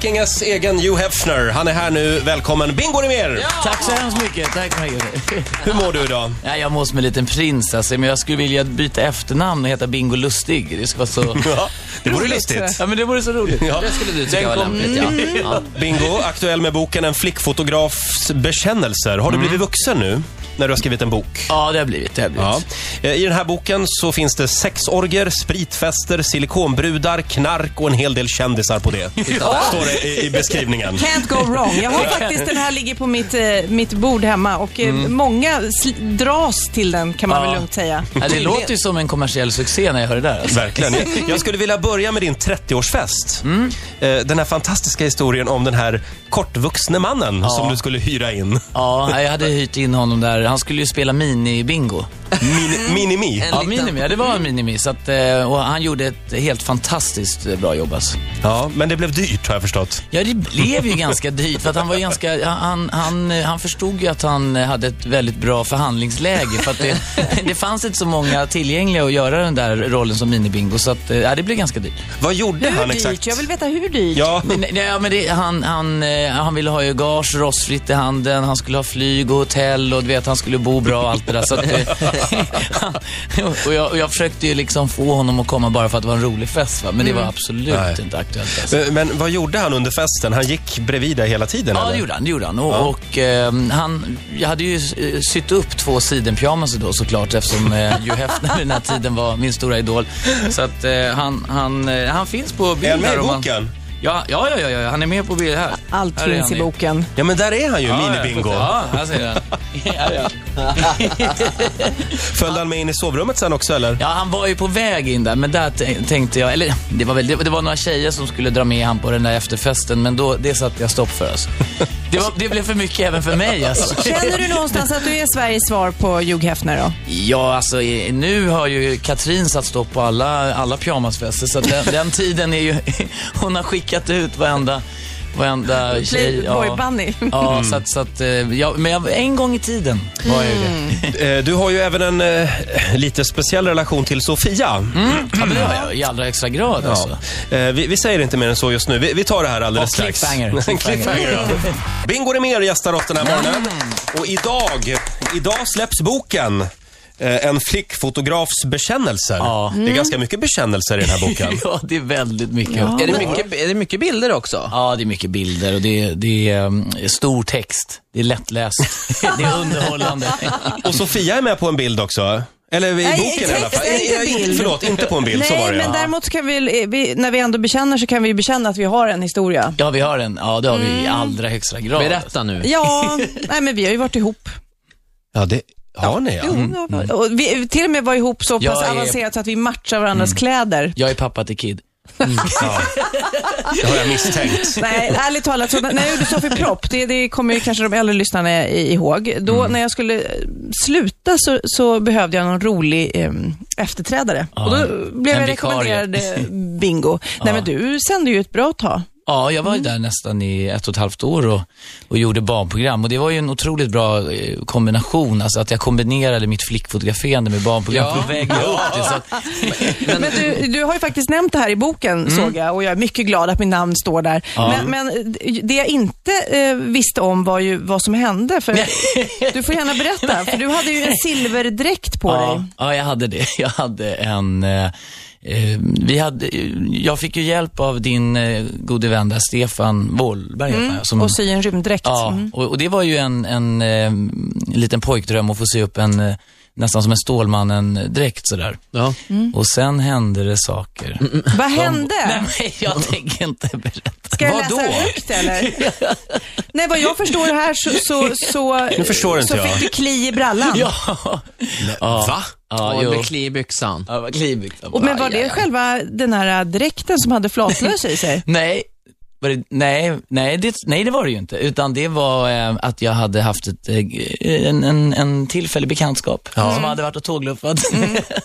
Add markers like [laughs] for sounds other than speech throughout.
Blekinges egen Hugh Hefner. Han är här nu. Välkommen Bingo Rimér! Tack så hemskt mycket. Tack Marie. Hur mår du idag? Ja, jag mår som en liten prins alltså, men jag skulle vilja byta efternamn och heta Bingo Lustig. Det skulle vara så... [laughs] Ja, det vore lustigt. Ja, men det vore så roligt. Ja. Det skulle du tycka Den var kom- lämpligt, ja. ja. Bingo, aktuell med boken En flickfotografs bekännelser. Har du blivit vuxen nu när du har skrivit en bok? Ja, det har blivit. Det har blivit. Ja. Eh, I den här boken så finns det sexorger, spritfester, silikonbrudar, knark och en hel del kändisar på [laughs] det. Står det i, i beskrivningen. Can't go wrong. Jag har [laughs] faktiskt den här ligger på mitt, eh, mitt bord hemma och eh, många sl- dras till den kan man Ja. väl lugnt säga. Ja, det låter ju som en kommersiell succé när jag hör det där. Alltså. Verkligen. [laughs] Jag, skulle vilja börja med din 30-årsfest. Eh, Den här fantastiska historien om den här kortvuxne mannen som du skulle hyra in. Ja, jag hade hyrt in honom där. Han skulle ju spela mini-bingo. Min, Minimi. Ja, minimi. Ja, det var en minimi. Så att, eh, och han gjorde ett helt fantastiskt eh, bra jobb alltså. Ja, men det blev dyrt har jag förstått. Ja, det blev ju ganska dyrt för att han var ganska, han, han, han förstod ju att han hade ett väldigt bra förhandlingsläge för att det, [laughs] det fanns inte så måga tillgängliga att göra den där rollen som minibingo så att, eh, ja, det blev ganska dyrt. Vad gjorde Hur han dyrt? exakt? Jag vill veta hur dyrt. Ja, Men, ja, men det, han, han, han ville ha ju gage, rostfritt i handen, han skulle ha flyg och hotell och du vet, han skulle bo bra och allt det där. Så att, [laughs] och, jag, och jag försökte ju liksom få honom att komma bara för att det var en rolig fest va? men det var absolut Nej. inte aktuellt. Alltså. men, men vad gjorde han under festen? Han gick bredvid dig hela tiden Ja, eller? det gjorde han. Det gjorde han. Och, och eh, han, jag hade ju eh, sytt upp två sidenpyjamaser då såklart eftersom eh, Hugh Hefner vid den här tiden var min stora idol. Så att eh, han, han, eh, han finns på bild Är han med i boken? Ja, ja, ja, ja, ja, han är med på bild här. Allt Här är finns i boken. Ja, men där är han ju, minibingo. Ja, här ser [laughs] han. Ja, ja. Följde han med in i sovrummet sen också eller? ja, han var ju på väg in där, men där tänkte jag, eller det var väl, det, det var några tjejer som skulle dra med han på den där efterfesten, men då, det satte jag stopp för alltså. [laughs] Det, var, det blev för mycket även för mig alltså. Känner du någonstans att du är Sveriges svar på Hugh Hefner då? Ja, alltså nu har ju Katrin satt stopp på alla, alla pyjamasfester, så den, den tiden är ju... [laughs] Hon har skickat ut varenda, varenda tjej. Playboy Bunny. Ja, så att, så att, eh, ja, men jag, en gång i tiden var jag ju det. [laughs] Eh, Du har ju även en eh, lite speciell relation till Sofia. Ja, men det har jag i allra högsta grad alltså. Ja. Eh, Vi, vi säger inte mer än så just nu. Vi, vi tar det här alldeles Ja, strax. cliffhanger. [laughs] Cliffhanger, ja. [laughs] Bingo Rimér gästar oss den här morgonen. Och idag, idag släpps boken. Eh, En flickfotografs bekännelser. Ja. Det är ganska mycket bekännelser i den här boken. [laughs] Ja, det är väldigt mycket. Ja. Är, det mycket, är det mycket bilder också? Ja, det är mycket bilder och det är, det är um, stor text. Det är lättläst. [laughs] det är underhållande. Och Sofia är med på en bild också. Eller i Nej, boken i alla fall. inte Eh, eh, bild. Förlåt, inte på en bild. så Nej, var det men däremot så kan vi, vi, när vi ändå bekänner så kan vi bekänna att vi har en historia. Ja, vi har en. Ja, det har vi i allra högsta grad. Berätta nu. Ja, [laughs] nej men vi har ju varit ihop. Ja, det har ni ja. Jo, ja. Och vi till och med var ihop så pass är- avancerat så att vi matchar varandras kläder. Jag är pappa till Kid. [laughs] ja. Det har jag misstänkt. Nej, ärligt talat, så när jag gjorde Sofie Propp, det, det kommer ju kanske de äldre lyssnarna i- ihåg. Då när jag skulle eh, sluta så, så behövde jag någon rolig eh, efterträdare. Och då blev en jag vikarie. rekommenderad eh, [laughs] Bingo. Nej men du sände ju ett bra tag. Ja, jag var ju där nästan i ett och ett halvt år och, och gjorde barnprogram. Och det var ju en otroligt bra eh, kombination. Alltså att jag kombinerade mitt flickfotograferande med barnprogram Ja. för att väga upp det. Så att, Men, du, du har ju faktiskt nämnt det här i boken, såg jag, och jag är mycket glad att mitt namn står där. Ja. Men, men det jag inte eh, visste om var ju vad som hände. För [laughs] du får gärna berätta, för du hade ju en [laughs] silverdräkt på ja, dig. ja, jag hade det. Jag hade en... Eh, eh, vi hade, jag fick ju hjälp av din eh, gode vän där, Stefan han, som- Och sy en rymddräkt. Ja, Mm. och, och det var ju en, en, eh, liten pojkdröm att få se upp en, eh, nästan som en Stålmannen-dräkt sådär. Ja. Och sen hände det saker. Vad hände? [laughs] Nej, men jag tänker inte berätta. Ska jag Vad läsa högt eller? [laughs] Nej, vad jag förstår här så, så, så, Nu förstår inte så jag. fick du kli i brallan. Ja. ja. Va? Ja, och jo. med kli i byxan. Ja, vad klibigt. Och, men var det aj. själva den här dräkten som hade flatlös i sig? Nej, det, nej, nej, det, nej, det var det ju inte. Utan det var eh, att jag hade haft ett, eh, en, en, en tillfällig bekantskap som hade varit och tågluffat.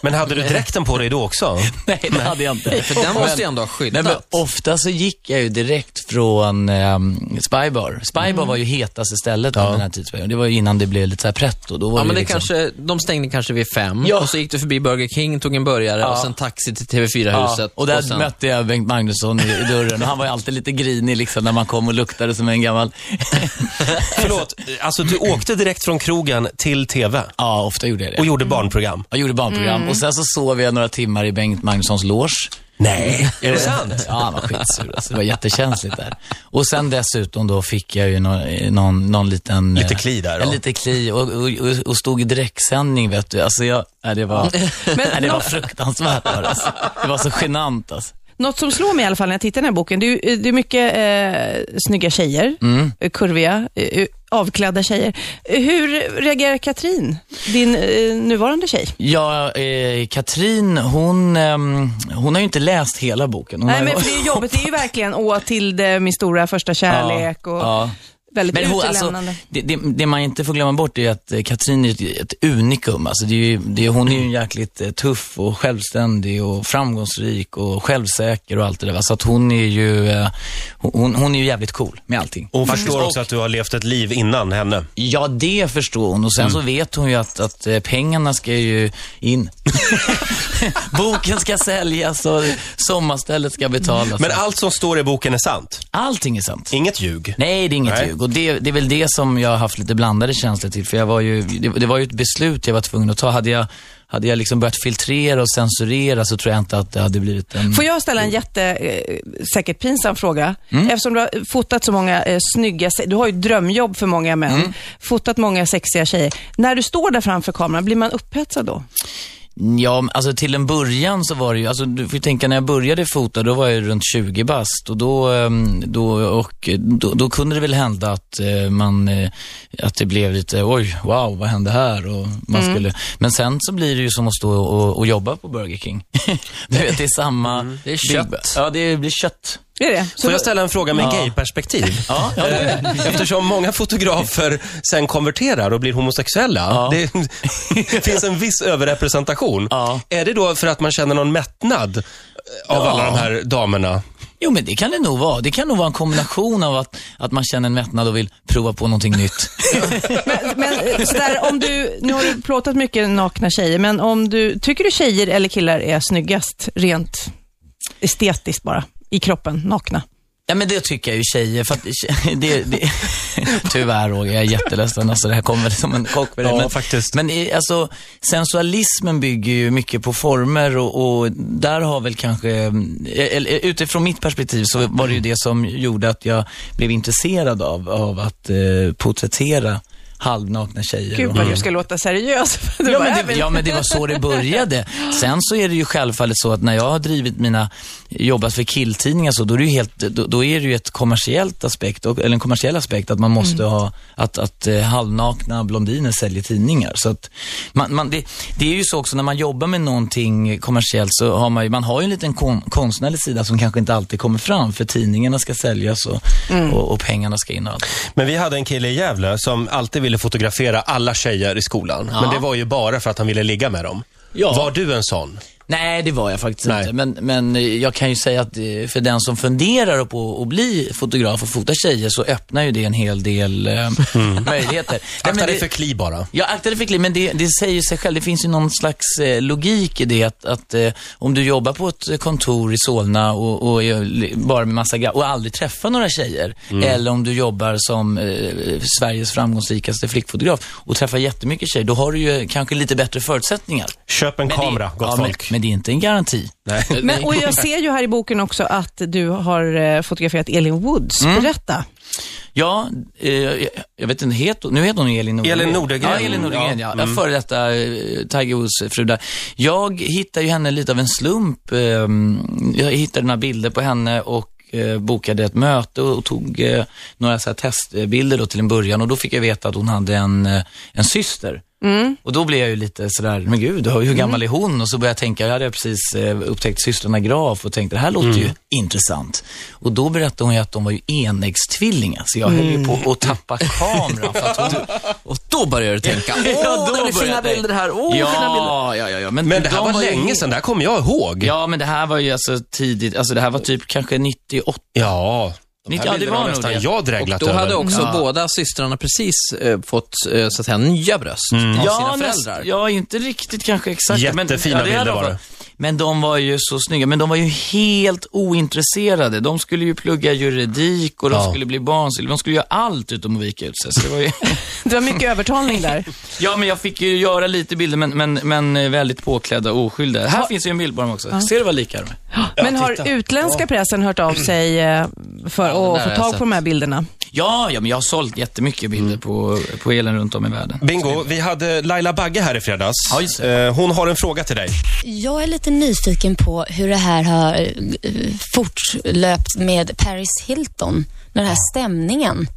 Men hade du dräkten på dig då också? [laughs] nej, det hade jag inte. För den måste ju ändå ha Nej, skyddat. men ofta så gick jag ju direkt från um, Spybar. Spybar var ju hetaste stället under den här tidsperioden. Det var ju innan det blev lite så här pretto. Då var Ja, men det liksom... kanske, de stängde kanske vid fem Ja. och så gick du förbi Burger King, tog en burgare Ja. och sen taxi till TV4-huset. Ja, och där sen... mötte jag Bengt Magnusson i, i dörren och han var ju alltid lite grinig liksom när man kom och luktade som en gammal... [laughs] Förlåt, alltså du åkte direkt från krogen till TV ja, ofta gjorde jag det. och gjorde barnprogram? Jag gjorde barnprogram och sen så sov jag några timmar i Bengt Magnussons loge. Nej, är det sant? Ja, han var skitsur. Alltså, det var jättekänsligt där. Och sen dessutom då fick jag ju någon, någon, någon liten... Lite kli där då. En lite kli och, och, och, stod i direktsändning, vet du. Alltså jag, nej, det var, [laughs] nej, det var fruktansvärt. Alltså. det var så genant alltså. Något som slår mig i alla fall när jag tittar i den här boken, det är, det är mycket eh, snygga tjejer, eh, kurviga, eh, avklädda tjejer. Hur reagerar Katrin, din eh, nuvarande tjej? Ja, eh, Katrin, hon, ehm, hon har ju inte läst hela boken. Hon Nej, har, men för det är jobbigt. Det är ju [laughs] verkligen Åh, till det, min stora första kärlek och ja. Väldigt Men hon, alltså, det, det, det man inte får glömma bort är att eh, Katrin är ett, ett unikum. Alltså det är ju, det, hon är ju jäkligt eh, tuff och självständig och framgångsrik och självsäker och allt det där. Så att hon är ju, eh, hon, hon är ju jävligt cool med allting. Och hon Faktiskt. förstår också att du har levt ett liv innan henne. Ja, det förstår hon. Och sen så vet hon ju att, att pengarna ska ju in. [laughs] Boken ska säljas och sommarstället ska betalas. Men allt som står i boken är sant? Allting är sant. Inget ljug? Nej, det är inget Nej. ljug. Och det, det är väl det som jag har haft lite blandade känslor till. För jag var ju, det, det var ju ett beslut jag var tvungen att ta. Hade jag, hade jag liksom börjat filtrera och censurera så tror jag inte att det hade blivit en... Får jag ställa en jätte, eh, säkert pinsam fråga? Eftersom du har fotat så många eh, snygga, du har ju drömjobb för många män, fotat många sexiga tjejer. När du står där framför kameran, blir man upphetsad då? Ja, alltså till en början så var det ju, alltså du får ju tänka när jag började fota, då var jag runt 20 bast och då, ehm, då, och, då, då kunde det väl hända att eh, man, eh, att det blev lite, oj, wow, vad hände här? Och man skulle, men sen så blir det ju som att stå och, och jobba på Burger King. [laughs] du vet, det är samma... Det är kött. Ja, det blir kött. Är det så Får jag ställa en fråga med Ja. gay-perspektiv? [laughs] Ja, det det. Eftersom många fotografer sen konverterar och blir homosexuella. Ja. Det [laughs] finns en viss överrepresentation. Ja. Är det då för att man känner någon mättnad av Ja. alla de här damerna? Jo, men det kan det nog vara. Det kan nog vara en kombination av att, att man känner en mättnad och vill prova på någonting nytt. [laughs] Men, men eh, sådär, om du, nu har du plåtat mycket nakna tjejer, men om du, tycker du tjejer eller killar är snyggast rent estetiskt bara, i kroppen, nakna? Ja, men det tycker jag ju tjejer. För att [laughs] det, det, [laughs] tyvärr Roger, jag är jätteledsen. Alltså, det här kommer som en chock för dig. Ja, men, faktiskt. Men eh, alltså, sensualismen bygger ju mycket på former och, och där har väl kanske, eh, eller, utifrån mitt perspektiv så var det ju det som gjorde att jag blev intresserad av, av att eh, porträttera halvnakna tjejer. Gud vad du ska låta seriös. [laughs] Ja men, det, ja, men det var så det började. Sen så är det ju självfallet så att när jag har drivit mina, jobbat för killtidningar så, då är det ju helt, då, då är det ju ett kommersiellt aspekt, eller en kommersiell aspekt att man måste ha, att, att eh, halvnakna blondiner säljer tidningar. Så att man, man, det, det är ju så också när man jobbar med någonting kommersiellt så har man ju, man har ju en liten kon, konstnärlig sida som kanske inte alltid kommer fram för tidningarna ska säljas och, och, och pengarna ska in och allt. Men vi hade en kille i Gävle som alltid ville fotografera alla tjejer i skolan. Men det var ju bara för att han ville ligga med dem. Ja. Var du en sån? Nej, det var jag faktiskt Nej. inte. Men, men jag kan ju säga att eh, för den som funderar på att bli fotograf och fota tjejer så öppnar ju det en hel del eh, [laughs] möjligheter. Nej, Akta dig det- för kli bara. Ja, akta dig för klipp, men det, det säger sig själv. Det finns ju någon slags eh, logik i det att, att om du jobbar på ett kontor i Solna och, och bara med massa och aldrig träffar några tjejer, eller om du jobbar som eh, Sveriges framgångsrikaste flickfotograf och träffar jättemycket tjejer, då har du ju kanske lite bättre förutsättningar. Köp en Men kamera, det, gott ja, folk. men det är inte en garanti. Nej. Men, och jag ser ju här i boken också att du har eh, fotograferat Elin Woods. Mm. Berätta. Ja, eh, jag- vet inte, het, nu heter hon Elin Nordegren. Elin Nordegren. Ja, Elin Nordegren, ja. Ja. ja. Före detta eh, Tiger Woods fru där. Jag hittade ju henne lite av en slump. Eh, jag hittade några bilder på henne och bokade ett möte och, tog några så här testbilder då till en början och då fick jag veta att hon hade en, en syster. Och då blev jag ju lite sådär, men gud, hur gammal är hon? Och så började jag tänka, jag hade precis eh, upptäckt systrarna Graf och tänkte, det här låter ju intressant. Och då berättade hon ju att de var ju enäggstvillingar, så jag höll ju på att tappa kameran för att hon... [laughs] Och då börjar du tänka, åh, Ja, då det är fina började jag. bilder här, åh, fina bilder. ja, ja, ja, ja. Men det här var ju- länge sedan, det här kommer jag ihåg. Ja, men det här var ju alltså tidigt, alltså det här var typ kanske 98. Ja, de Ja, det var nog nästan det. jag Och då över. hade också Ja. båda systrarna precis eh, fått, eh, så att säga, nya bröst av sina Ja, föräldrar. näst, ja, inte riktigt kanske exakt. Jättefina men, ja, bilder var det. Men de var ju så snygga, men de var ju helt ointresserade. De skulle ju plugga juridik och de Ja. skulle bli barnsill. De skulle göra allt utom att vika ut sig. Så det var ju... [laughs] Det var mycket övertalning där. ja, men jag fick ju göra lite bilder, men, men, men väldigt påklädda och oskyldiga. Här finns ju en bild på dem också. Ser du vad lika de är? Men har utländska pressen hört av sig eh, för Ja, att få tag på de här bilderna? Ja, ja, men jag har sålt jättemycket bilder på, på elen runt om i världen. Bingo, vi hade Laila Bagge här i fredags. Ja, just det. Eh, Hon har en fråga till dig. Jag är lite nyfiken på hur det här har eh, fortlöpt med Paris Hilton. Den här stämningen.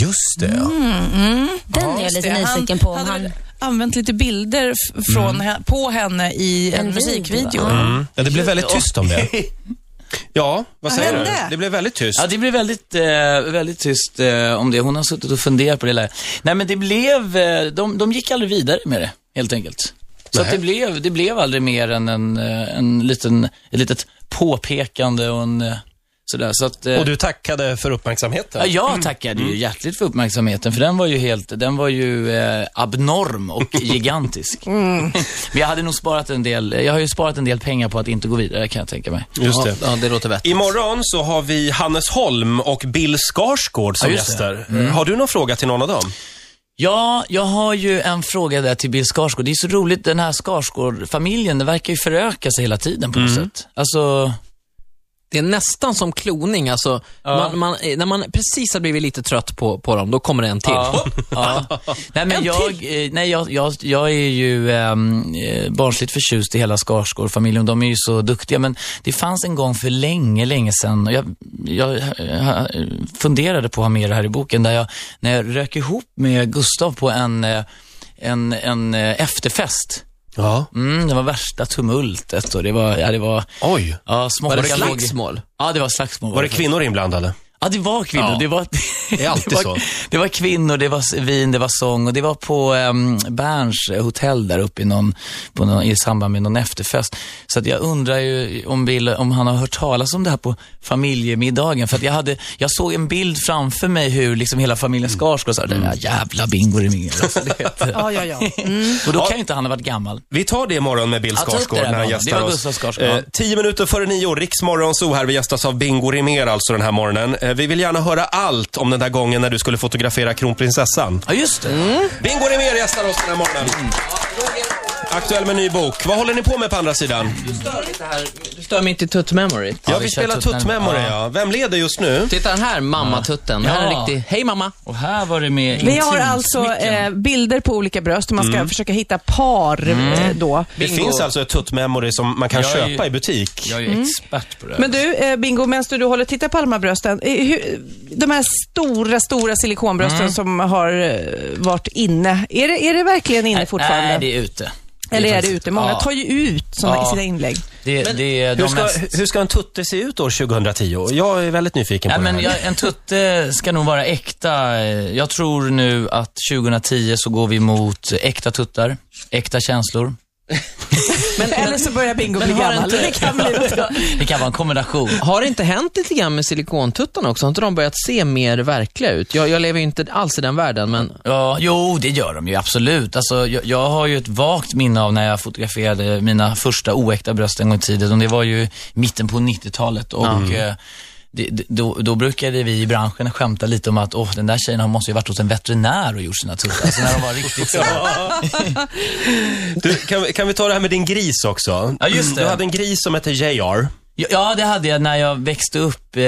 Just det, ja. Den är jag lite Det, nyfiken på. Om hade han, väl använt lite bilder från, he- på henne i en, En video, musikvideo. Mm. ja. Det blev väldigt tyst om det. [laughs] Ja, vad säger du? Det blev väldigt tyst. Ja, det blev väldigt, eh, väldigt tyst eh, om det. Hon har suttit och funderat på det där. Nej, men det blev, eh, de, de gick aldrig vidare med det, helt enkelt. Så det, blev, det blev aldrig mer än en, eh, en liten, ett litet påpekande och en, eh, sådär. Så att, eh, Och du tackade för uppmärksamheten. Ja, jag tackade ju hjärtligt för uppmärksamheten, för den var ju helt, den var ju eh, abnorm och [laughs] gigantisk. [laughs] Men jag hade nog sparat en del, jag har ju sparat en del pengar på att inte gå vidare, kan jag tänka mig. Just det. Ja, ja, det låter vettigt. Imorgon så har vi Hannes Holm och Bill Skarsgård som Ja, det. Mm. gäster. Har du någon fråga till någon av dem? Ja, jag har ju en fråga där till Bill Skarsgård. Det är så roligt, den här Skarsgård-familjen, den verkar ju föröka sig hela tiden på något sätt. Alltså, Det är nästan som kloning. Alltså, man, man, eh, när man precis har blivit lite trött på, på dem, då kommer det en till. Ja. ja. Nej, men jag, eh, nej, jag, jag, jag är ju ehm, eh, barnsligt förtjust i hela Skarsgård-familjen. De är ju så duktiga, men det fanns en gång för länge, länge sedan, och jag, jag eh, funderade på att ha med det här i boken, där jag, när jag rök ihop med Gustav på en, eh, en, en efterfest. Ja. Mm, det var värsta tumultet och det var, ja det var, Oj. ja små Var det slagsmål? Ja, det var slagsmål. Var det kvinnor inblandade? Ja, det var kvinnor. Ja. Det, var, Det är [laughs] alltid det var, så. Det var kvinnor, det var vin, det var sång och det var på um, Berns eh, hotell där uppe i, någon, på någon, i samband med någon efterfest. Så att jag undrar ju om, Bill, om han har hört talas om det här på familjemiddagen. För att jag, hade, jag såg en bild framför mig hur liksom hela familjen Skarsgård sa, den där jävla bingo [laughs] alltså, du vet. Ja, ja, ja. Mm. Och då Ja. kan ju inte han ha varit gammal. Vi tar det imorgon med Bill Skarsgård när han gästar oss. Eh, tio minuter före nio, Riksmorgon Zoo här. Vi gästas av Bingo Rimér alltså den här morgonen. Eh, vi vill gärna höra allt om den där gången när du skulle fotografera kronprinsessan. Ja, just det. Bingo Rimér gästar oss den här morgonen. Aktuell med ny bok. Vad håller ni på med på andra sidan? Du stör mig inte i Tutt Memory. Ja, Ja, vi spelar Tutt Memory, ja. Vem leder just nu? Titta den här, mamma-tutten. Det här är en Ja. riktig, hej mamma. Och här var det med Vi har alltså eh, bilder på olika bröst och man ska försöka hitta par eh, då. Det Bingo. finns alltså ett Tutt Memory som man kan Jag är ju- köpa i butik. Jag är ju expert på det här. Men du, eh, Bingo, medan du håller och tittar på alla de här brösten, eh, hur, de här stora, stora silikonbrösten som har eh, varit inne, är det, är det verkligen inne fortfarande? Nej, det är ute. Eller är det ute? Många ja. tar ju ut sådana Ja. i sina inlägg. Det, det är de Hur ska, mest... hur ska en tutte se ut år 2010? Jag är väldigt nyfiken Nej, på men det här. jag, en tutte ska nog vara äkta. Jag tror nu att 2010 så går vi mot äkta tuttar, äkta känslor. [laughs] Eller så börjar Bingo bli gammal. inte- Det kan bli. [laughs] Det kan vara en kombination. Har det inte hänt lite grann med silikontuttarna också? Har inte de börjat se mer verkliga ut? Jag, jag lever ju inte alls i den världen, men Ja, jo, det gör de ju absolut. Alltså, jag, jag har ju ett vagt minne av när jag fotograferade mina första oäkta bröst en gång i tiden. Och det var ju mitten på 90-talet. Och eh, det, då, då brukade vi i branschen skämta lite om att åh, den där tjejen måste ju varit hos en veterinär och gjort sina tuttar. Alltså när de var riktigt så. [laughs] Du, kan, vi- kan vi ta det här med din gris också? Ja, just det. Du hade en gris som hette JR. Ja, det hade jag när jag växte upp. Eh,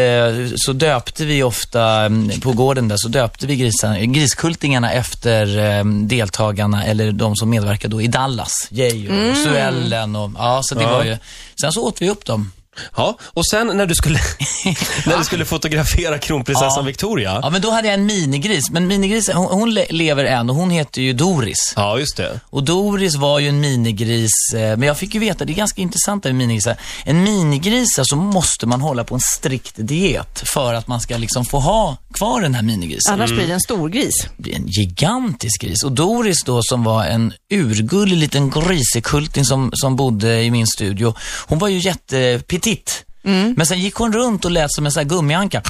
så döpte vi ofta, mm, på gården där, så döpte vi grisarna, griskultingarna efter eh, deltagarna, eller de som medverkade då i Dallas. Jay och Suellen och, ja, så det Ja. var ju, sen så åt vi upp dem. Ja, och sen när du skulle, [laughs] när du skulle fotografera kronprinsessan Ja. Victoria. Ja, men då hade jag en minigris. Men minigrisen, hon, hon le- lever än och hon heter ju Doris. Ja, just det. Och Doris var ju en minigris, eh, men jag fick ju veta, det är ganska intressant med minigrisar. En minigris, så måste man hålla på en strikt diet för att man ska liksom få ha kvar den här minigrisen. Annars blir det en storgris. blir en gigantisk gris. Och Doris då som var en urgullig liten grisekulting som, som bodde i min studio, hon var ju jättepetit. Men sen gick hon runt och lät som en sån här gummianka.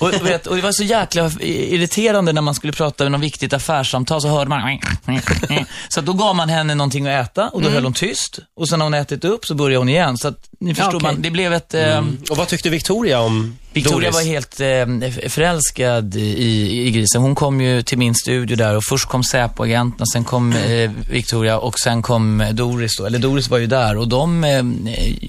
och, vet, och det var så jäkla irriterande när man skulle prata med något viktigt affärssamtal så hörde man Så då gav man henne någonting att äta och då höll hon tyst. Och sen när hon ätit upp så började hon igen. Så att, ni förstår, Okej. man, det blev ett... eh, Och vad tyckte Victoria om Victoria Doris? var helt eh, förälskad i, i grisen. Hon kom ju till min studio där och först kom Säpo-agenten, sen kom eh, Victoria och sen kom eh, Doris då. Eller Doris var ju där och de eh,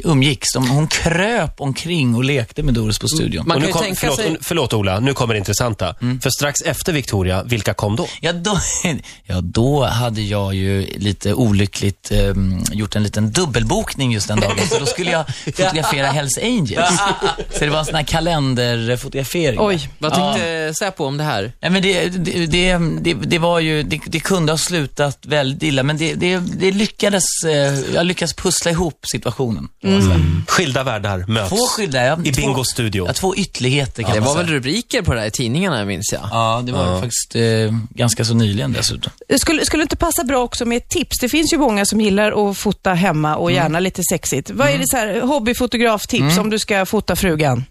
umgicks. De, hon kröp omkring och lekte med Doris på studion. Man Och kan nu kom, tänka förlåt, sig... förlåt Ola, nu kommer det intressanta. För strax efter Victoria, vilka kom då? Ja då, [laughs] ja, då hade jag ju lite olyckligt eh, gjort en liten dubbelbokning just den dagen. Så då skulle jag [laughs] fotografera Hells Angels. [laughs] Så det var en sån här kalenderfotografering. Oj. Vad tyckte Säpo om det här? Nej, men det, det, det, det, det var ju, det, det kunde ha slutat väldigt illa, men det, det, det lyckades, eh, jag lyckades pussla ihop situationen. säga. Skilda världar möts Två skilda, ja, i Bingos studio. ja, två ytterligheter kan Det man var säga. väl rubriker på det här i tidningarna, minns jag. Ja, det var faktiskt eh, ganska så nyligen dessutom. Skulle, skulle inte passa bra också med ett tips? Det finns ju många som gillar att fota hemma och gärna lite sexigt. Vad är det så här hobbyfotograftips om du ska fota frugan?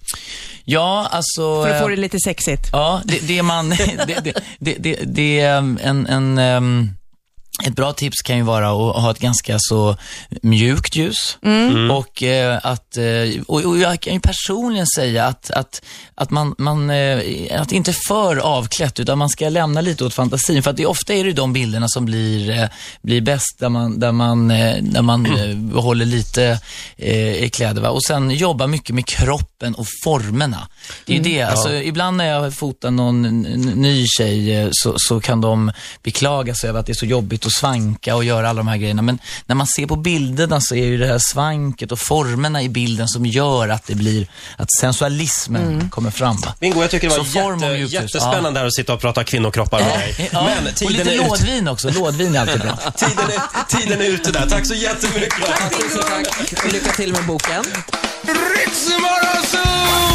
Ja, alltså... För att få eh, det lite sexigt. Ja, det, det man... [laughs] Det, det, det, det, det är en... en ehm, ett bra tips kan ju vara att ha ett ganska så mjukt ljus. Och, eh, att, eh, och, och jag kan ju personligen säga att, att, att man, man eh, att inte för avklätt, utan man ska lämna lite åt fantasin. För att det, ofta är det ju de bilderna som blir, eh, blir bäst, där man, där man, där man eh, behåller lite eh, i kläder. Va? Och sen jobba mycket med kroppen och formerna. Det är ju det. Alltså, ibland när jag fotar någon ny tjej eh, så, så kan de beklaga sig över att det är så jobbigt att svanka och göra alla de här grejerna. Men när man ser på bilderna så är ju det här svanket och formerna i bilden som gör att det blir, att sensualismen kommer fram. Bingo, jag tycker det var Så form och jätte, jättespännande här att sitta och prata kvinnokroppar med dig. [laughs] Ja, Men och tiden lite är, ut, lådvin också. Lådvin är alltid bra. [laughs] tiden, är, tiden är ute där. Tack så jättemycket. Tack och lycka till med boken. soon.